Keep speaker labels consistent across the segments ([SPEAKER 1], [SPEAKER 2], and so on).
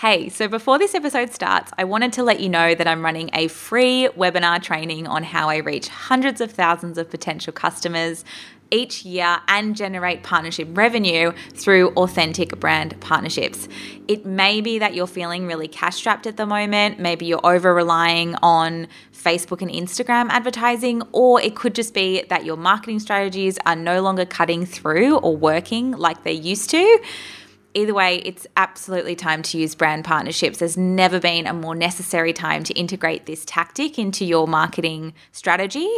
[SPEAKER 1] Hey, so before this episode starts, I wanted to let you know that I'm running a free webinar training on how I reach hundreds of thousands of potential customers each year and generate partnership revenue through authentic brand partnerships. It may be that you're feeling really cash strapped at the moment, maybe you're over relying on Facebook and Instagram advertising, or it could just be that your marketing strategies are no longer cutting through or working like they used to either way, it's absolutely time to use brand partnerships. There's never been a more necessary time to integrate this tactic into your marketing strategy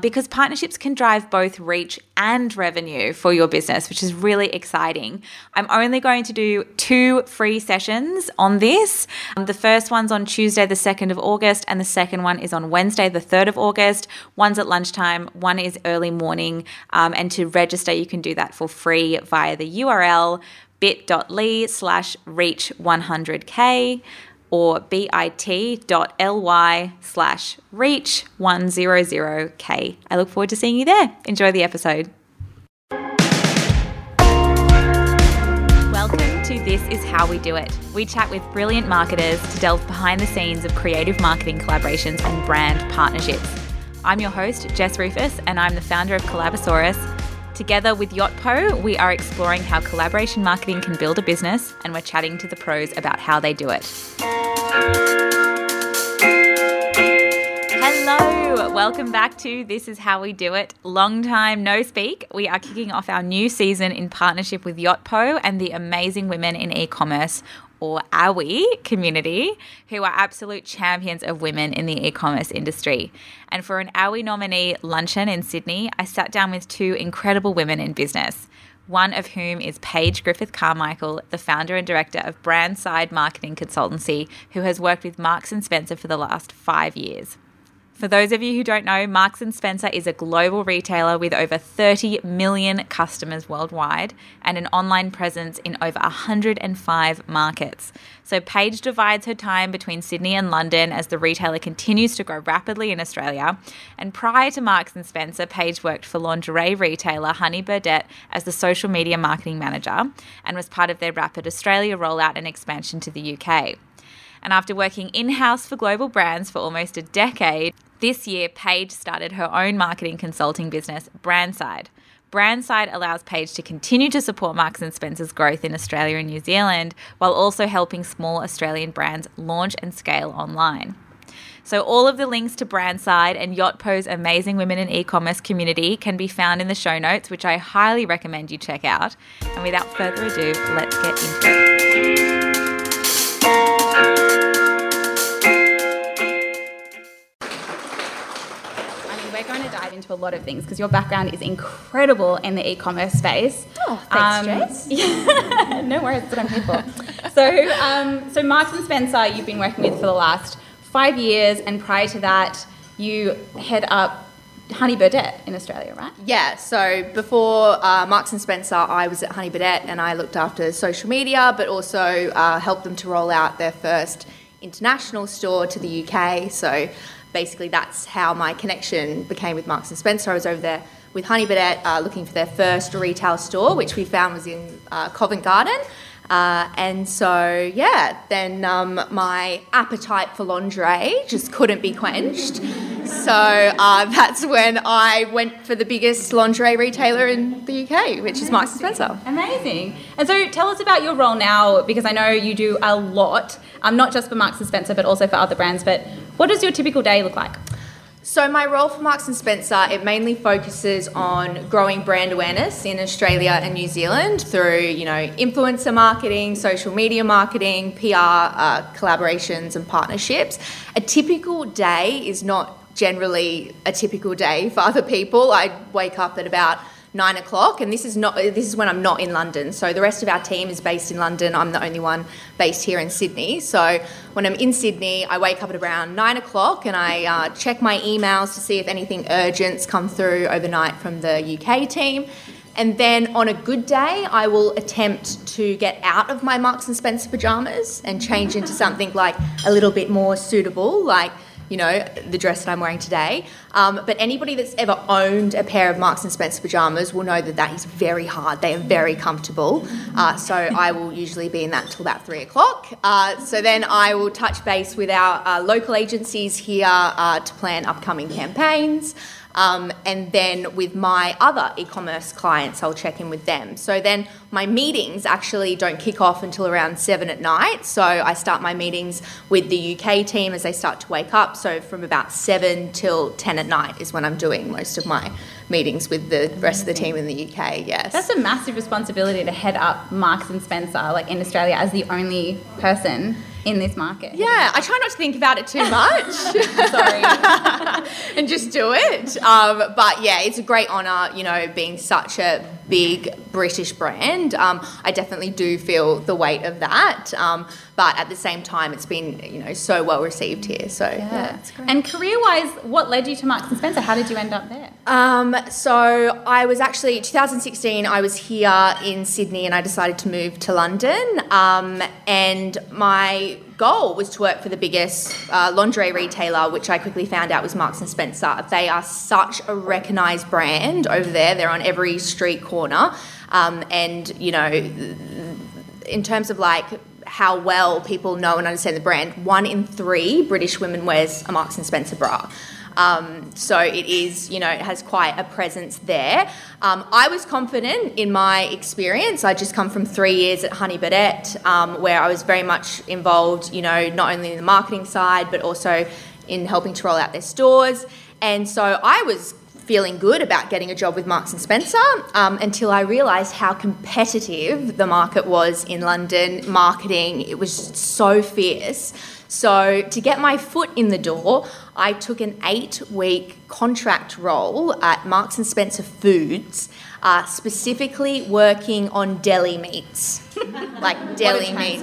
[SPEAKER 1] because partnerships can drive both reach and revenue for your business, which is really exciting. I'm only going to do two free sessions on this. The first one's on Tuesday, the 2nd of August, and the second one is on Wednesday, the 3rd of August. One's at lunchtime, one is early morning. Um, and to register, you can do that for free via the URL bit.ly slash reach 100k or bit.ly slash reach 100k. I look forward to seeing you there. Enjoy the episode. Welcome to This Is How We Do It. We chat with brilliant marketers to delve behind the scenes of creative marketing collaborations and brand partnerships. I'm your host, Jess Ruhfus, and I'm the founder of Collabosaurus Together with Yotpo, we are exploring how collaboration marketing can build a business, and we're chatting to the pros about how they do it. Hello, welcome back to This Is How We Do It. Long time no speak. We are kicking off our new season in partnership with Yotpo and the amazing women in e commerce, or AWI community who are absolute champions of women in the e commerce industry. And for an AWI nominee luncheon in Sydney, I sat down with two incredible women in business. One of whom is Paige Griffith Carmichael, the founder and director of Brandside Marketing Consultancy, who has worked with Marks and Spencer for the last five years. For those of you who don't know, Marks and Spencer is a global retailer with over 30 million customers worldwide and an online presence in over 105 markets. So Paige divides her time between Sydney and London as the retailer continues to grow rapidly in Australia. And prior to Marks and Spencer, Paige worked for lingerie retailer Honey Birdette as the social media marketing manager and was part of their rapid Australia rollout and expansion to the UK. And after working in house for global brands for almost a decade, this year, Paige started her own marketing consulting business, Brandside. Brandside allows Paige to continue to support Marks and Spencer's growth in Australia and New Zealand while also helping small Australian brands launch and scale online. So all of the links to Brandside and Yotpo's amazing women in e-commerce community can be found in the show notes, which I highly recommend you check out. And without further ado, let's get into it. Into a lot of things because your background is incredible in the e-commerce space.
[SPEAKER 2] Oh, thanks, um, Jess.
[SPEAKER 1] Yeah, no worries, that's what I'm here for. So, um, so Marks and Spencer, you've been working with for the last five years, and prior to that, you head up Honey in Australia, right?
[SPEAKER 2] Yeah. So before uh, Marks and Spencer, I was at Honey and I looked after social media, but also uh, helped them to roll out their first international store to the UK. So basically that's how my connection became with Marks and Spencer. I was over there with Honey Birdette uh, looking for their first retail store, which we found was in uh, Covent Garden. Uh, and so, yeah, then um, my appetite for lingerie just couldn't be quenched. So uh, that's when I went for the biggest lingerie retailer in the UK, which is Marks and Spencer.
[SPEAKER 1] Amazing. And so, tell us about your role now, because I know you do a lot, um, not just for Marks and Spencer, but also for other brands. But what does your typical day look like?
[SPEAKER 2] So my role for Marks and Spencer, it mainly focuses on growing brand awareness in Australia and New Zealand through, you know, influencer marketing, social media marketing, PR, uh, collaborations and partnerships. A typical day is not generally a typical day for other people. I wake up at about nine o'clock, and this is not this is when I'm not in London. So the rest of our team is based in London. I'm the only one based here in Sydney. So when I'm in Sydney, I wake up at around nine o'clock and I uh, check my emails to see if anything urgent's come through overnight from the UK team. And then on a good day, I will attempt to get out of my Marks and Spencer pajamas and change into something like a little bit more suitable, like you know, the dress that I'm wearing today. Um, but anybody that's ever owned a pair of Marks and Spencer pajamas will know that that is very hard. They are very comfortable. Uh, so I will usually be in that until about three o'clock. Uh, so then I will touch base with our uh, local agencies here uh, to plan upcoming campaigns. Um, and then with my other e commerce clients, I'll check in with them. So then my meetings actually don't kick off until around seven at night. So I start my meetings with the UK team as they start to wake up. So from about seven till 10 at night is when I'm doing most of my meetings with the rest of the team in the UK. Yes.
[SPEAKER 3] That's a massive responsibility to head up Marks and Spencer, like in Australia, as the only person in this market.
[SPEAKER 2] Yeah, I try not to think about it too much.
[SPEAKER 3] Sorry.
[SPEAKER 2] and just do it. Um, but yeah, it's a great honour, you know, being such a big British brand. Um, I definitely do feel the weight of that. Um, but at the same time, it's been, you know, so well received here. So yeah,
[SPEAKER 3] yeah. And career-wise, what led you to Marks and Spencer? How did you end up there?
[SPEAKER 2] Um, so I was actually 2016. I was here in Sydney, and I decided to move to London. Um, and my goal was to work for the biggest uh, lingerie retailer, which I quickly found out was Marks and Spencer. They are such a recognised brand over there. They're on every street corner, um, and you know, in terms of like how well people know and understand the brand, one in three British women wears a Marks and Spencer bra. Um, so it is, you know, it has quite a presence there. Um, I was confident in my experience. I just come from three years at Honey Birdette, um, where I was very much involved, you know, not only in the marketing side, but also in helping to roll out their stores. And so I was feeling good about getting a job with Marks and Spencer um, until I realised how competitive the market was in London. Marketing, it was so fierce. So to get my foot in the door, I took an eight-week contract role at Marks and Spencer Foods, uh, specifically working on deli meats, like deli meats.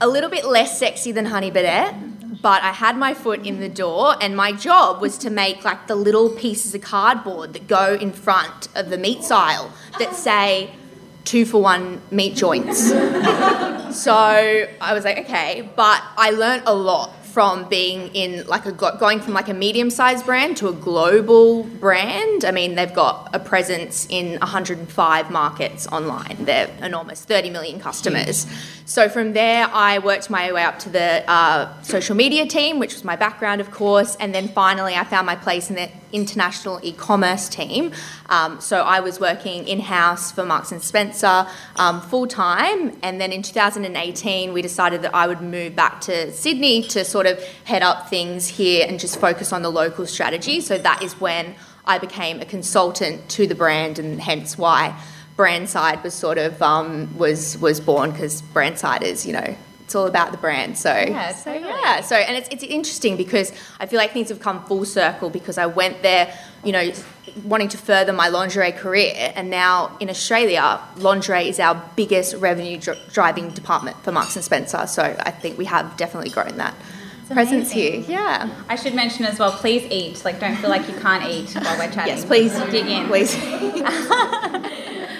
[SPEAKER 2] A little bit less sexy than Honey Birdette but I had my foot in the door, and my job was to make like the little pieces of cardboard that go in front of the meat aisle that say two for one meat joints. so I was like, okay, but I learned a lot from being in like a going from like a medium sized brand to a global brand. I mean, they've got a presence in 105 markets online. They're enormous, 30 million customers. So from there, I worked my way up to the uh, social media team, which was my background, of course, and then finally, I found my place in the international e-commerce team. Um, so I was working in-house for Marks and Spencer um, full time, and then in 2018 we decided that I would move back to Sydney to sort of head up things here and just focus on the local strategy. So that is when I became a consultant to the brand, and hence why Brandside was sort of um, was was born because Brandside is you know it's all about the brand. So
[SPEAKER 3] yeah, so
[SPEAKER 2] yeah. So and it's it's interesting because I feel like things have come full circle because I went there, you know, wanting to further my lingerie career, and now in Australia, lingerie is our biggest revenue dr- driving department for Marks and Spencer. So I think we have definitely grown that. Presence here, yeah.
[SPEAKER 3] I should mention as well. Please eat. Like, don't feel like you can't eat while we're chatting.
[SPEAKER 2] Yes, please
[SPEAKER 3] dig in.
[SPEAKER 2] Please.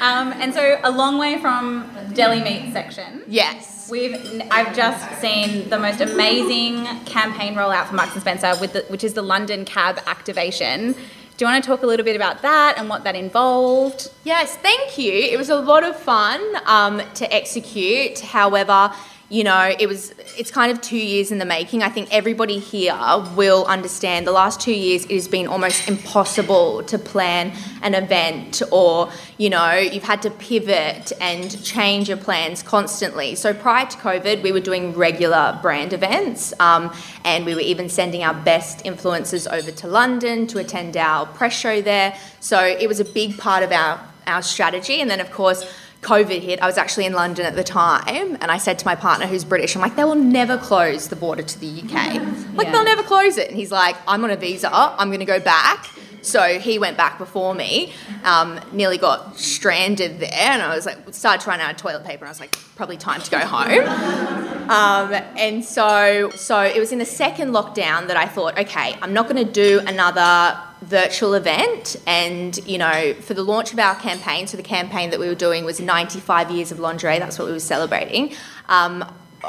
[SPEAKER 3] um, and so, a long way from deli meat section.
[SPEAKER 2] Yes
[SPEAKER 3] We've I've just seen the most amazing campaign rollout for Marks and Spencer with the, which is the London Cab activation. Do you want to talk a little bit about that and what that involved?
[SPEAKER 2] Yes, thank you. It was a lot of fun um, to execute. However, you know, it was it's kind of two years in the making. I think everybody here will understand the last two years it has been almost impossible to plan an event or, you know, you've had to pivot and change your plans constantly. So prior to COVID, we were doing regular brand events um, and we were even sending our best influencers over to London to attend our press show there. So it was a big part of our, our strategy. And then, of course, COVID hit, I was actually in London at the time, and I said to my partner who's British, I'm like, they will never close the border to the UK. Like, yeah. they'll never close it. And he's like, I'm on a visa, I'm going to go back. So he went back before me, um, nearly got stranded there, and I was like, started trying out toilet paper, and I was like, probably time to go home. Um, and so, so it was in the second lockdown that I thought, okay, I'm not going to do another virtual event and you know for the launch of our campaign so the campaign that we were doing was 95 years of lingerie that's what we were celebrating um,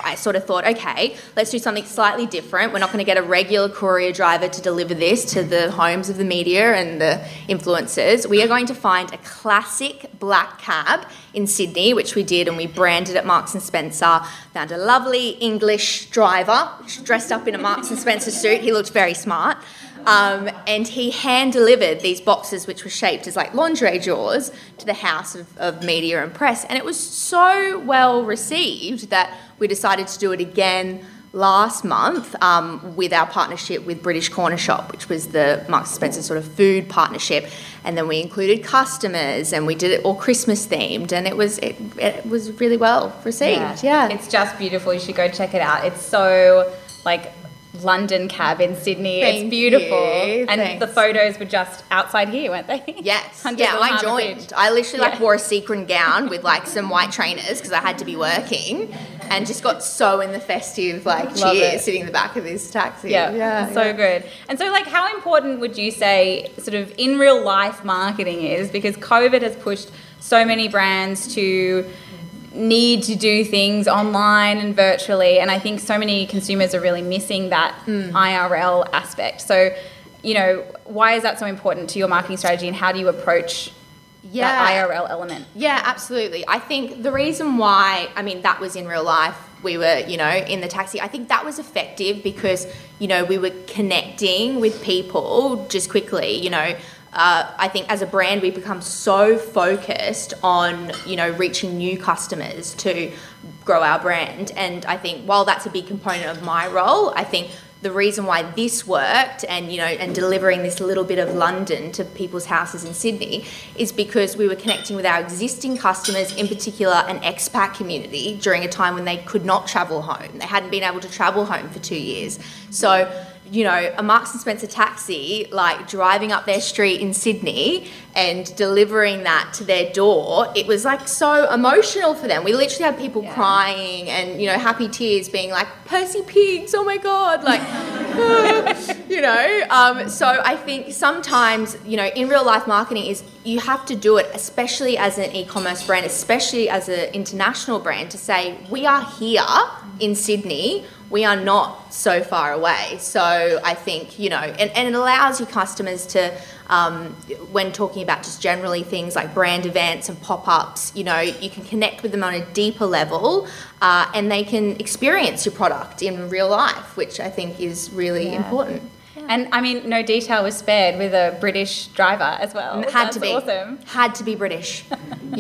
[SPEAKER 2] I sort of thought, okay, let's do something slightly different. We're not going to get a regular courier driver to deliver this to the homes of the media and the influencers. We are going to find a classic black cab in Sydney, which we did, and we branded it Marks and Spencer. Found a lovely English driver dressed up in a Marks and Spencer suit. He looked very smart. Um, and he hand delivered these boxes, which were shaped as like lingerie drawers, to the house of, of media and press. And it was so well received that we decided to do it again last month um, with our partnership with British Corner Shop, which was the Marks Spencer sort of food partnership. And then we included customers, and we did it all Christmas themed, and it was it, it was really well received. Yeah.
[SPEAKER 3] It's just beautiful. You should go check it out. It's so like London cab in Sydney.
[SPEAKER 2] Thank
[SPEAKER 3] it's beautiful.
[SPEAKER 2] you.
[SPEAKER 3] And
[SPEAKER 2] Thanks.
[SPEAKER 3] the photos were just outside here, weren't they?
[SPEAKER 2] Yes. Yeah, I joined. I literally like
[SPEAKER 3] Yeah.
[SPEAKER 2] wore a sequin gown with like some white trainers because I had to be working, and just got so in the festive like
[SPEAKER 3] Love
[SPEAKER 2] cheer
[SPEAKER 3] it.
[SPEAKER 2] sitting in the back of this taxi.
[SPEAKER 3] Yeah,
[SPEAKER 2] yeah,
[SPEAKER 3] so
[SPEAKER 2] yeah.
[SPEAKER 3] good. And so, like, how important would you say, sort of, in real life marketing is? Because COVID has pushed so many brands to need to do things online and virtually, and I think so many consumers are really missing that
[SPEAKER 2] Hmm.
[SPEAKER 3] IRL aspect. So, you know, why is that so important to your marketing strategy, and how do you approach
[SPEAKER 2] Yeah.
[SPEAKER 3] that IRL element?
[SPEAKER 2] Yeah, absolutely. I think the reason why, I mean, that was in real life. We were, you know, in the taxi. I think that was effective because, you know, we were connecting with people just quickly. You know, uh, I think as a brand, we've become so focused on, you know, reaching new customers to grow our brand. And I think while that's a big component of my role, I think the reason why this worked and you know and delivering this little bit of London to people's houses in Sydney is because we were connecting with our existing customers in particular an expat community during a time when they could not travel home they hadn't been able to travel home for 2 years so you know a Marks and Spencer taxi like driving up their street in Sydney and delivering that to their door it was like so emotional for them we literally had people
[SPEAKER 3] Yeah.
[SPEAKER 2] crying and you know happy tears being like Percy pigs oh my god like you know um, so i think sometimes you know in real life marketing is you have to do it especially as an e-commerce brand especially as an international brand to say we are here in sydney. We are not so far away. So i think you know and, and it allows your customers to um, when talking about just generally things like brand events and pop-ups you know you can connect with them on a deeper level uh, and they can experience your product in real life which i think is really
[SPEAKER 3] Yeah.
[SPEAKER 2] important
[SPEAKER 3] And I mean, no detail was spared with a British driver as well.
[SPEAKER 2] Had
[SPEAKER 3] That's
[SPEAKER 2] to be
[SPEAKER 3] awesome.
[SPEAKER 2] had to be british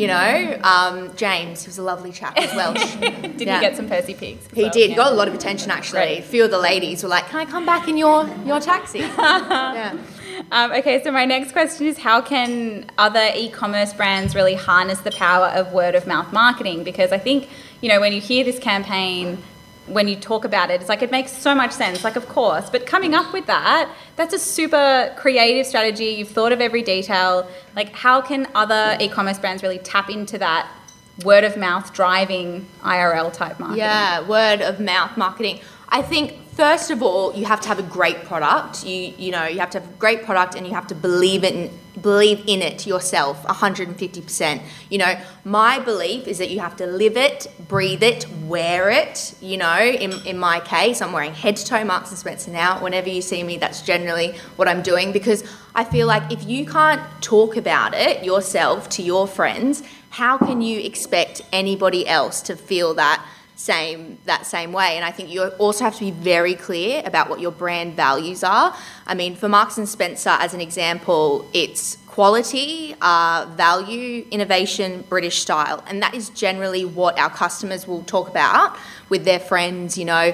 [SPEAKER 2] you know um, james he was a lovely chap as well
[SPEAKER 3] Did
[SPEAKER 2] Yeah.
[SPEAKER 3] you get some Percy pigs?
[SPEAKER 2] he
[SPEAKER 3] well?
[SPEAKER 2] did
[SPEAKER 3] Yeah.
[SPEAKER 2] got a lot of attention actually
[SPEAKER 3] Great.
[SPEAKER 2] a few of the ladies were like can i come back in your your taxi yeah
[SPEAKER 3] Um, okay, so my next question is how can other e-commerce brands really harness the power of word of mouth marketing? Because I think, you know, when you hear this campaign, when you talk about it, it's like it makes so much sense, like of course. But coming up with that, that's a super creative strategy. You've thought of every detail. Like how can other e-commerce brands really tap into that word of mouth driving IRL type marketing?
[SPEAKER 2] Yeah, word of mouth marketing. I think first of all, you have to have a great product. You you know, you have to have a great product and you have to believe in, believe in it yourself 150%. You know, my belief is that you have to live it, breathe it, wear it, you know, in, in my case, I'm wearing head to toe Marks and Spencer now. Whenever you see me, that's generally what I'm doing because I feel like if you can't talk about it yourself to your friends, how can you expect anybody else to feel that same that same way. And i think you also have to be very clear about what your brand values are. I mean for marks and spencer as an example it's quality uh, value innovation british style. And that is generally what our customers will talk about with their friends you know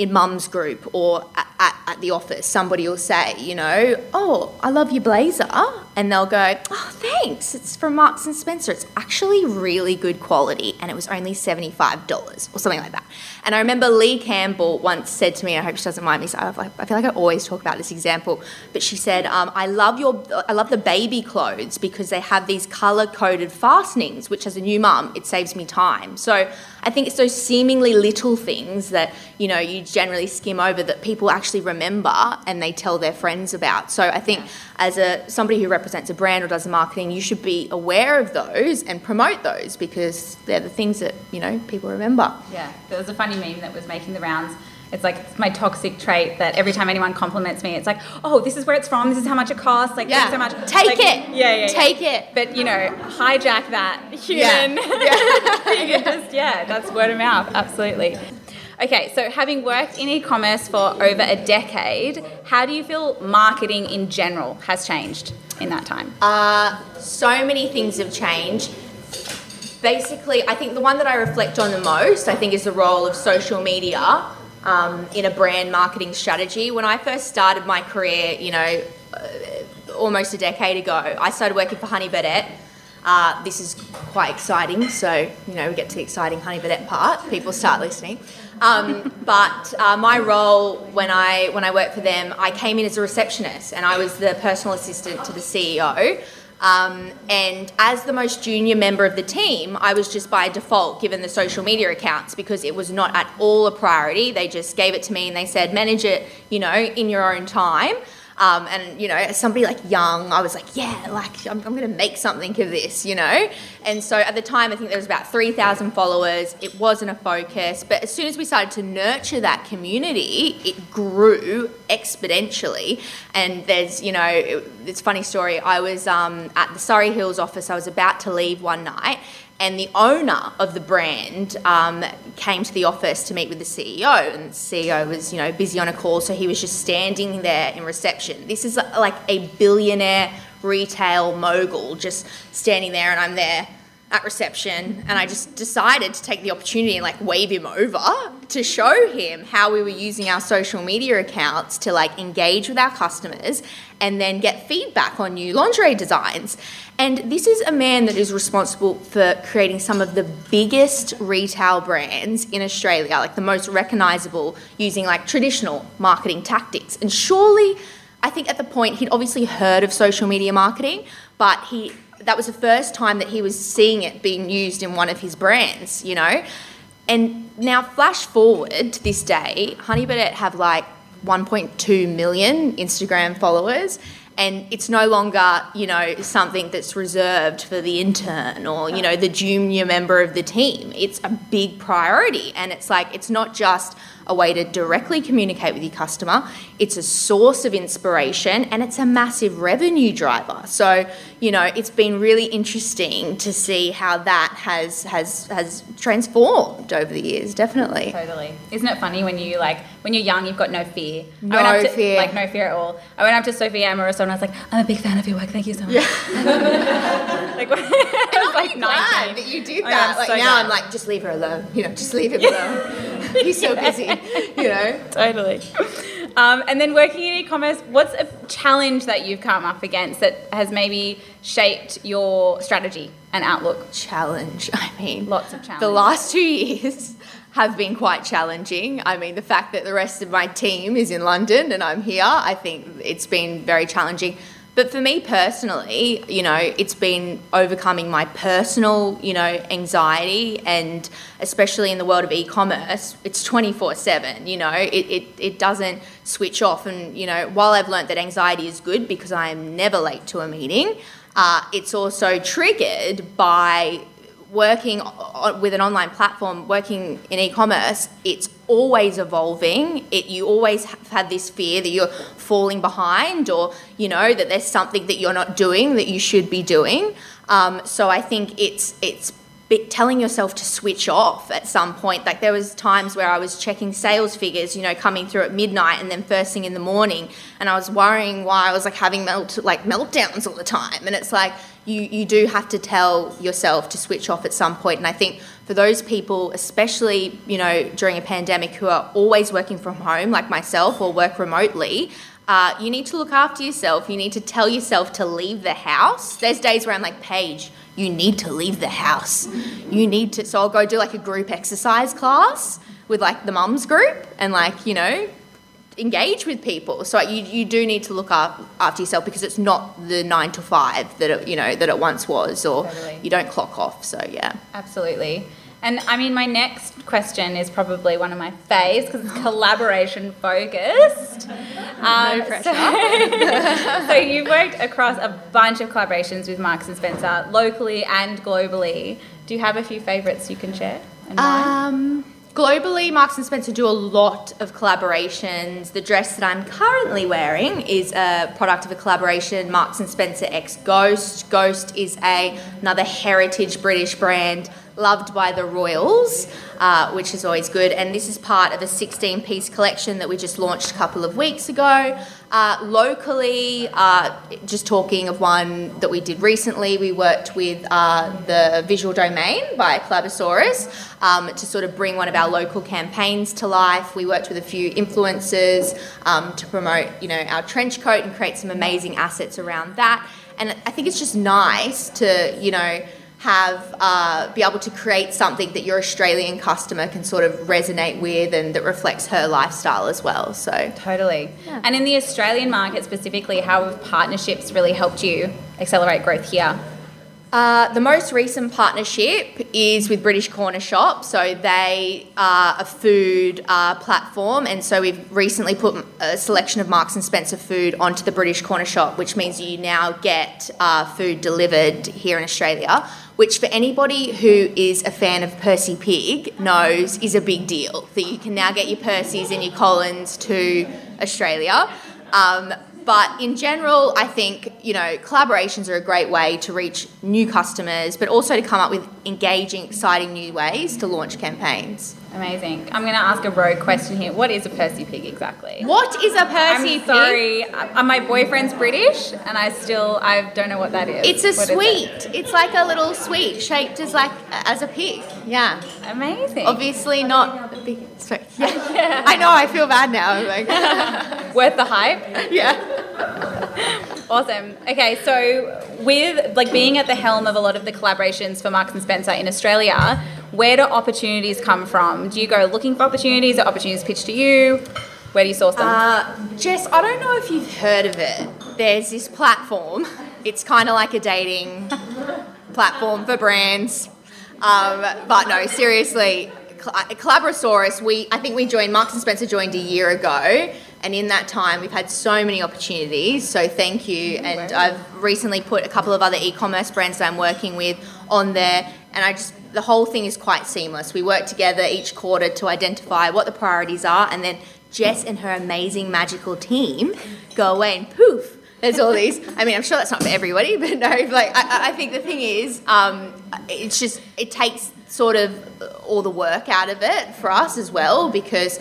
[SPEAKER 2] in mum's group or at, at, at the office, somebody will say, you know, oh, I love your blazer. And they'll go, oh, thanks. It's from Marks and Spencer. It's actually really good quality and it was only $75 or something like that. And I remember Lee Campbell once said to me, I hope she doesn't mind me, so I I feel like I always talk about this example, but she said, um, I love your, I love the baby clothes because they have these color coded fastenings, which as a new mum, it saves me time. So I think it's those seemingly little things that, you know, you generally skim over that people actually remember and they tell their friends about. So I think as a somebody who represents a brand or does marketing, you should be aware of those and promote those because they're the things that, you know, people remember.
[SPEAKER 3] Yeah, there was a funny meme that was making the rounds. It's like it's my toxic trait that every time anyone compliments me, it's like, oh, this is where it's from. This is how much it costs. Like,
[SPEAKER 2] Yeah.
[SPEAKER 3] how much.
[SPEAKER 2] Take
[SPEAKER 3] like,
[SPEAKER 2] it.
[SPEAKER 3] Yeah, yeah, yeah.
[SPEAKER 2] Take it.
[SPEAKER 3] But you know, hijack that human.
[SPEAKER 2] Yeah.
[SPEAKER 3] You just- yeah, that's word of mouth. Absolutely. Okay, so having worked in e-commerce for over a decade, how do you feel marketing in general has changed in that time?
[SPEAKER 2] Uh, so many things have changed. Basically, I think the one that I reflect on the most, I think, is the role of social media um, in a brand marketing strategy. When I first started my career, you know, uh, almost a decade ago, I started working for Honey Birdette. Uh, this is quite exciting, so you know we get to the exciting Honey Birdette part. People start listening. Um, but uh, my role when I when I worked for them, I came in as a receptionist, and I was the personal assistant to the CEO. Um, and as the most junior member of the team, I was just by default given the social media accounts because it was not at all a priority. They just gave it to me and they said, manage it, you know, in your own time. Um, and you know, as somebody like young, I was like, yeah, like I'm, I'm going to make something of this, you know. And so at the time, I think there was about three thousand followers. It wasn't a focus, but as soon as we started to nurture that community, it grew exponentially. And there's, you know, it, it's funny story. I was um, at the Surry Hills office. I was about to leave one night, and the owner of the brand um, came to the office to meet with the CEO, and the CEO was, you know, busy on a call, so he was just standing there in reception. This is like a billionaire retail mogul just standing there, and I'm there at reception, and I just decided to take the opportunity and like wave him over to show him how we were using our social media accounts to like engage with our customers and then get feedback on new lingerie designs. And this is a man that is responsible for creating some of the biggest retail brands in Australia, like the most recognizable using like traditional marketing tactics. And surely, I think at the point he'd obviously heard of social media marketing, but he that was the first time that he was seeing it being used in one of his brands, you know? And now flash forward to this day, Honey Birdette have like 1.2 million Instagram followers and it's no longer, you know, something that's reserved for the intern or, you know, the junior member of the team. It's a big priority and it's like it's not just a way to directly communicate with your customer, it's a source of inspiration and it's a massive revenue driver. So, you know, it's been really interesting to see how that has has has transformed over the years, definitely.
[SPEAKER 3] Totally. Isn't it funny when you like when you're young, you've got no fear.
[SPEAKER 2] No
[SPEAKER 3] I went up to,
[SPEAKER 2] fear.
[SPEAKER 3] Like no fear at all. I went up to Sophia Amoruso and I was like, I'm a big fan of your work. Thank you so much. Yeah. like, when I was like 19.
[SPEAKER 2] glad that you did that.
[SPEAKER 3] Oh, am
[SPEAKER 2] like
[SPEAKER 3] so
[SPEAKER 2] now,
[SPEAKER 3] glad.
[SPEAKER 2] I'm like, just leave her alone. You know, just leave him alone. He's so busy. You know.
[SPEAKER 3] totally. Um, and then working in e-commerce, what's a challenge that you've come up against that has maybe shaped your strategy and outlook?
[SPEAKER 2] Challenge. I mean,
[SPEAKER 3] Lots of challenges.
[SPEAKER 2] The last two years have been quite challenging. I mean, the fact that the rest of my team is in London and I'm here, I think it's been very challenging. But for me personally, you know, it's been overcoming my personal, you know, anxiety and especially in the world of e-commerce, it's 24/7, you know. It, it it doesn't switch off and, you know, while I've learnt that anxiety is good because I am never late to a meeting, uh, it's also triggered by working with an online platform, working in e-commerce, it's always evolving. It you always have had this fear that you're falling behind, or you know that there's something that you're not doing that you should be doing. Um, so I think it's it's telling yourself to switch off at some point. Like there was times where I was checking sales figures, you know, coming through at midnight and then first thing in the morning, and I was worrying why I was like having melt like meltdowns all the time. And it's like you you do have to tell yourself to switch off at some point. And I think for those people, especially you know during a pandemic, who are always working from home, like myself, or work remotely. Uh, you need to look after yourself. You need to tell yourself to leave the house. There's days where I'm like, Paige, you need to leave the house. You need to. So I'll go do like a group exercise class with like the mums group and like, you know, engage with people. So you, you do need to look up after yourself because it's not the nine to five that it, you know that it once was, or
[SPEAKER 3] Totally.
[SPEAKER 2] you don't clock off. So yeah,
[SPEAKER 3] Absolutely. And I mean, my next question is probably one of my faves because it's collaboration focused. Um,
[SPEAKER 2] no pressure.
[SPEAKER 3] So, so you've worked across a bunch of collaborations with Marks and Spencer, locally and globally. Do you have a few favourites you can share? and why?
[SPEAKER 2] Um, globally, Marks and Spencer do a lot of collaborations. The dress that I'm currently wearing is a product of a collaboration, Marks and Spencer X Ghost. Ghost is a another heritage British brand loved by the royals, uh, which is always good. And this is part of a 16 piece collection that we just launched a couple of weeks ago. Uh, locally, uh, just talking of one that we did recently, we worked with uh, the Visual Domain by Collabosaurus um, to sort of bring one of our local campaigns to life. We worked with a few influencers um, to promote, you know, our trench coat and create some amazing assets around that. And I think it's just nice to, you know, have uh, be able to create something that your Australian customer can sort of resonate with and that reflects her lifestyle as well. So
[SPEAKER 3] Totally. And in the Australian market specifically, how have partnerships really helped you accelerate growth here?
[SPEAKER 2] Uh, the most recent partnership is with British Corner Shop. So they are a food uh, platform, and so we've recently put a selection of Marks and Spencer food onto the British Corner Shop, which means you now get uh, food delivered here in Australia. Which, for anybody who is a fan of Percy Pig, knows is a big deal. That you can now get your Percys and your Colins to Australia. Um, but in general, I think, you know, collaborations are a great way to reach new customers, but also to come up with engaging, exciting new ways to launch campaigns.
[SPEAKER 3] Amazing. I'm going to ask a rogue question here. What is a Percy pig exactly?
[SPEAKER 2] What is a Percy
[SPEAKER 3] I'm
[SPEAKER 2] pig?
[SPEAKER 3] sorry. My boyfriend's British, and I still I don't know what that is.
[SPEAKER 2] It's a
[SPEAKER 3] What is it?
[SPEAKER 2] sweet. It's like a little sweet shaped as like as a pig. Yeah.
[SPEAKER 3] Amazing.
[SPEAKER 2] Obviously not big sweet. Yeah. I know, I feel bad now. Like
[SPEAKER 3] Worth the hype.
[SPEAKER 2] Yeah.
[SPEAKER 3] Awesome. Okay, so with like being at the helm of a lot of the collaborations for Marks and Spencer in Australia, where do opportunities come from? Do you go looking for opportunities? Are opportunities pitched to you? Where do you source them?
[SPEAKER 2] Uh, Jess, I don't know if you've heard of it. There's this platform. It's kind of like a dating platform for brands. Um, but no, seriously, Cl- Collabosaurus, we I think we joined Marks and Spencer joined a year ago, and in that time we've had so many opportunities. So thank you. And I've recently put a couple of other e-commerce brands that I'm working with on there, and I just the whole thing is quite seamless. We work together each quarter to identify what the priorities are, and then Jess and her amazing magical team go away and poof. There's all these. I mean, I'm sure that's not for everybody, but no. Like, I, I think the thing is, um, it's just it takes sort of all the work out of it for us as well because,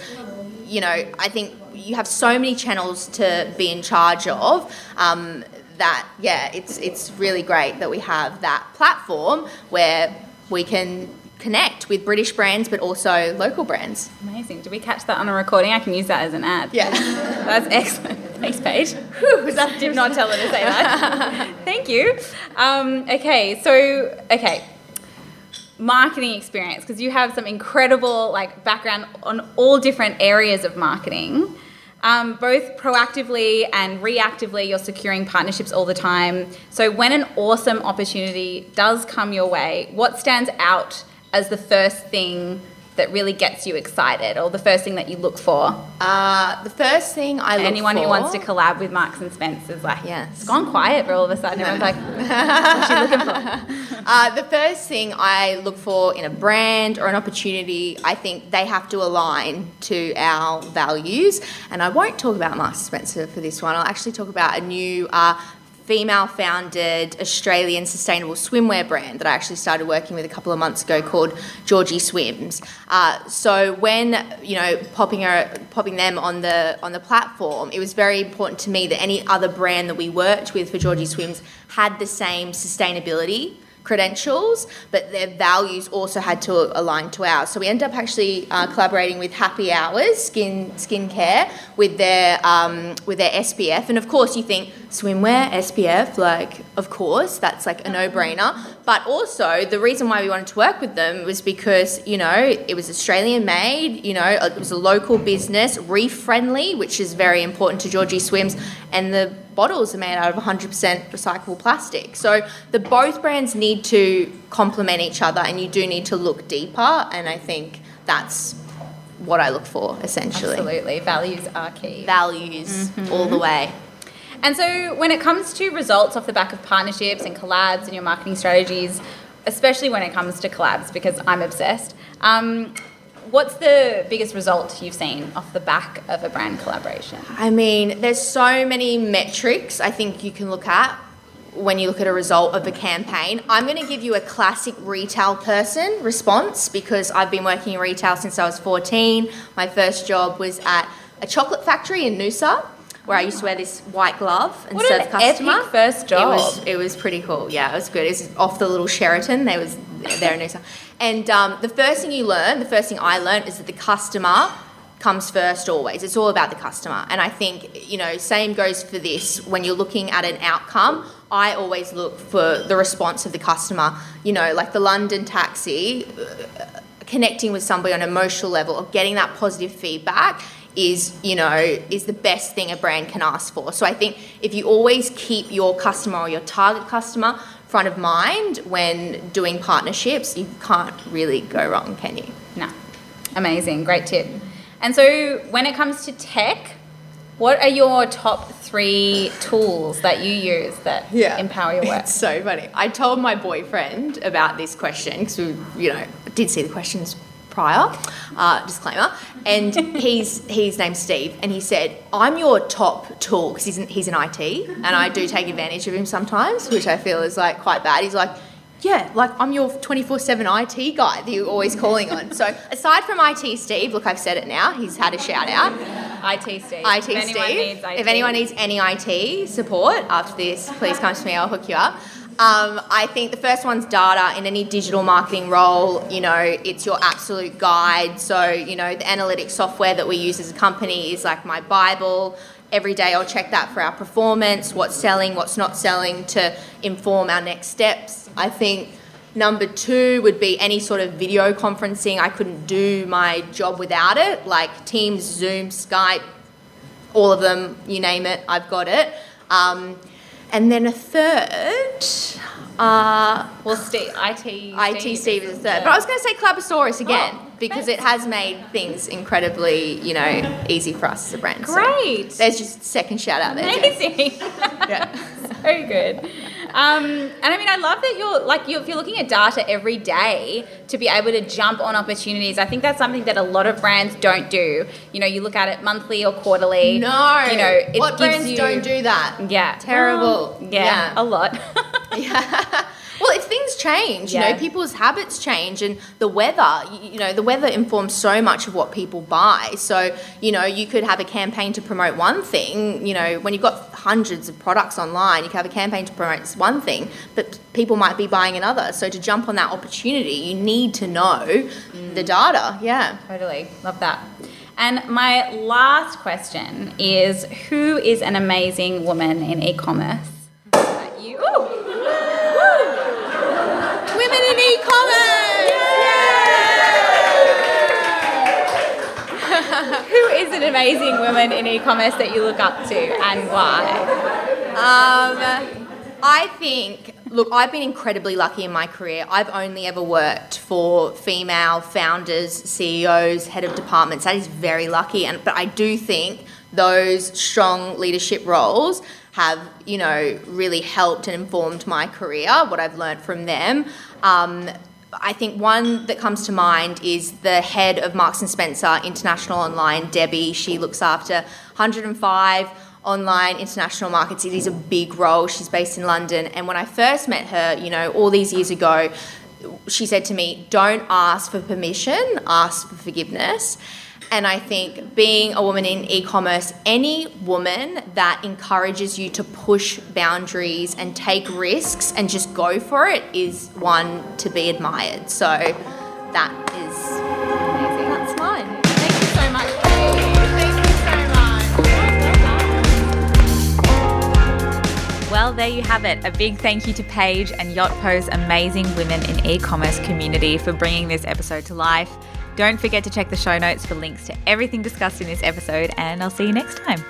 [SPEAKER 2] you know, I think you have so many channels to be in charge of. Um, that yeah, it's it's really great that we have that platform where we can connect with British brands but also local brands.
[SPEAKER 3] Amazing. Did we catch that on a recording? I can use that as an ad.
[SPEAKER 2] Yeah.
[SPEAKER 3] That's excellent. Thanks, Paige.
[SPEAKER 2] Whew, that
[SPEAKER 3] Did not tell her to say that. Thank you. Um, okay, so okay, marketing experience because you have some incredible like background on all different areas of marketing. Um, both proactively and reactively, you're securing partnerships all the time. So when an awesome opportunity does come your way, what stands out as the first thing that really gets you excited, or the first thing that you look for?
[SPEAKER 2] Uh, the first thing I look
[SPEAKER 3] Anyone
[SPEAKER 2] for,
[SPEAKER 3] who wants to collab with Marks and Spencer is like,
[SPEAKER 2] Yes.
[SPEAKER 3] it's gone quiet for all of a sudden. Everyone's like, what's she looking for?
[SPEAKER 2] Uh, the first thing I look for in a brand or an opportunity, I think they have to align to our values. And I won't talk about Marks and Spencer for this one. I'll actually talk about a new uh, female-founded Australian sustainable swimwear brand that I actually started working with a couple of months ago called Georgie Swims. Uh, so when you know popping her, popping them on the on the platform, it was very important to me that any other brand that we worked with for Georgie Swims had the same sustainability credentials, but their values also had to align to ours. So we ended up actually uh, collaborating with Happy Hours Skin Skincare with their um, with their SPF, and of course you think swimwear SPF, like of course that's like a no brainer. But also the reason why we wanted to work with them was because you know it was Australian made. You know it was a local business, reef friendly, which is very important to Georgie Swims, and the bottles are made out of 100% recyclable plastic. So the both brands need to complement each other, and you do need to look deeper. And I think that's what I look for essentially.
[SPEAKER 3] Absolutely, values are key.
[SPEAKER 2] Values all the mm-hmm. way.
[SPEAKER 3] And so, when it comes to results off the back of partnerships and collabs and your marketing strategies, especially when it comes to collabs, because I'm obsessed, um, what's the biggest result you've seen off the back of a brand collaboration?
[SPEAKER 2] I mean, there's so many metrics I think you can look at when you look at a result of a campaign. I'm going to give you a classic retail person response because I've been working in retail since I was 14. My first job was at a chocolate factory in Noosa. Where I used to wear this white glove and
[SPEAKER 3] What
[SPEAKER 2] serve
[SPEAKER 3] an
[SPEAKER 2] customer.
[SPEAKER 3] epic first job.
[SPEAKER 2] It was it was pretty cool. Yeah, it was good. It was off the little Sheraton. There was there in Noosa. And um, the first thing you learn, the first thing I learned, is that the customer comes first always. It's all about the customer. And I think you know, same goes for this. When you're looking at an outcome, I always look for the response of the customer. You know, like the London taxi. uh, Connecting with somebody on an emotional level or getting that positive feedback is you know is the best thing a brand can ask for so i think if you always keep your customer or your target customer front of mind when doing partnerships you can't really go wrong can you
[SPEAKER 3] No. Amazing, great tip. And so, when it comes to tech, what are your top three tools that you use that empower your work?
[SPEAKER 2] It's so funny. I told my boyfriend about this question because we, you know, I did see the questions prior. Uh, disclaimer. And he's his name's Steve, and he said, "I'm your top tool because he's in, he's in IT, and I do take advantage of him sometimes, which I feel is like quite bad." He's like. Yeah, like I'm your 24 7 IT guy that you're always calling on. So, aside from IT Steve, look, I've said it now, he's had a shout out.
[SPEAKER 3] IT Steve.
[SPEAKER 2] IT
[SPEAKER 3] If anyone
[SPEAKER 2] Steve.
[SPEAKER 3] needs IT.
[SPEAKER 2] If anyone needs any IT support after this, please come to me. I'll hook you up. Um, I think the first one's data in any digital marketing role. You know, it's your absolute guide. So, you know, the analytics software that we use as a company is like my Bible. Every day I'll check that for our performance, what's selling, what's not selling to inform our next steps. I think Number two would be any sort of video conferencing. I couldn't do my job without it, like Teams, Zoom, Skype, all of them, you name it, I've got it. Um, and then a third, uh,
[SPEAKER 3] Well, Steve, IT.
[SPEAKER 2] IT Steve is a third. But I was going to say Collabosaurus again
[SPEAKER 3] Oh,
[SPEAKER 2] because it has made things incredibly, you know, easy for us as a brand. So
[SPEAKER 3] Great.
[SPEAKER 2] there's just a second shout out there.
[SPEAKER 3] Amazing.
[SPEAKER 2] Yeah.
[SPEAKER 3] so good. Um, and I mean, I love that you're like, you're, if you're looking at data every day to be able to jump on opportunities, I think that's something that a lot of brands don't do. You know, you look at it monthly or quarterly.
[SPEAKER 2] No.
[SPEAKER 3] You know, it
[SPEAKER 2] what
[SPEAKER 3] gives
[SPEAKER 2] brands
[SPEAKER 3] you-
[SPEAKER 2] don't do that?
[SPEAKER 3] Yeah.
[SPEAKER 2] Terrible.
[SPEAKER 3] Well, yeah,
[SPEAKER 2] Yeah.
[SPEAKER 3] A lot.
[SPEAKER 2] Yeah. Well, if things change, you know, people's habits change, and the weather, you, you know, the weather informs so much of what people buy. So, you know, you could have a campaign to promote one thing. You know, when you've got hundreds of products online, you can have a campaign to promote one thing, but people might be buying another. So, to jump on that opportunity, you need to know mm. the data. Yeah.
[SPEAKER 3] Totally. Love that. And my last question is who is an amazing woman in e-commerce? You, ooh, who is an amazing woman in e-commerce that you look up to and why?
[SPEAKER 2] Um, I think, look, I've been incredibly lucky in my career. I've only ever worked for female founders, CEOs, head of departments. That is very lucky. And but I do think those strong leadership roles have, you know, really helped and informed my career. What I've learned from them. Um, I think one that comes to mind is the head of Marks and Spencer International Online, Debbie. She looks after 105 online international markets. It is a big role. She's based in London. And when I first met her, you know, all these years ago, she said to me, Don't ask for permission, ask for forgiveness. And I think being a woman in e commerce, any woman that encourages you to push boundaries and take risks and just go for it is one to be admired. So that is
[SPEAKER 3] Amazing.
[SPEAKER 2] that's mine.
[SPEAKER 3] Thank you so much.
[SPEAKER 2] Thank you so much.
[SPEAKER 1] Well there you have it. A big thank you to Paige and Yotpo's amazing women in e commerce community for bringing this episode to life. Don't forget to check the show notes for links to everything discussed in this episode, and I'll see you next time.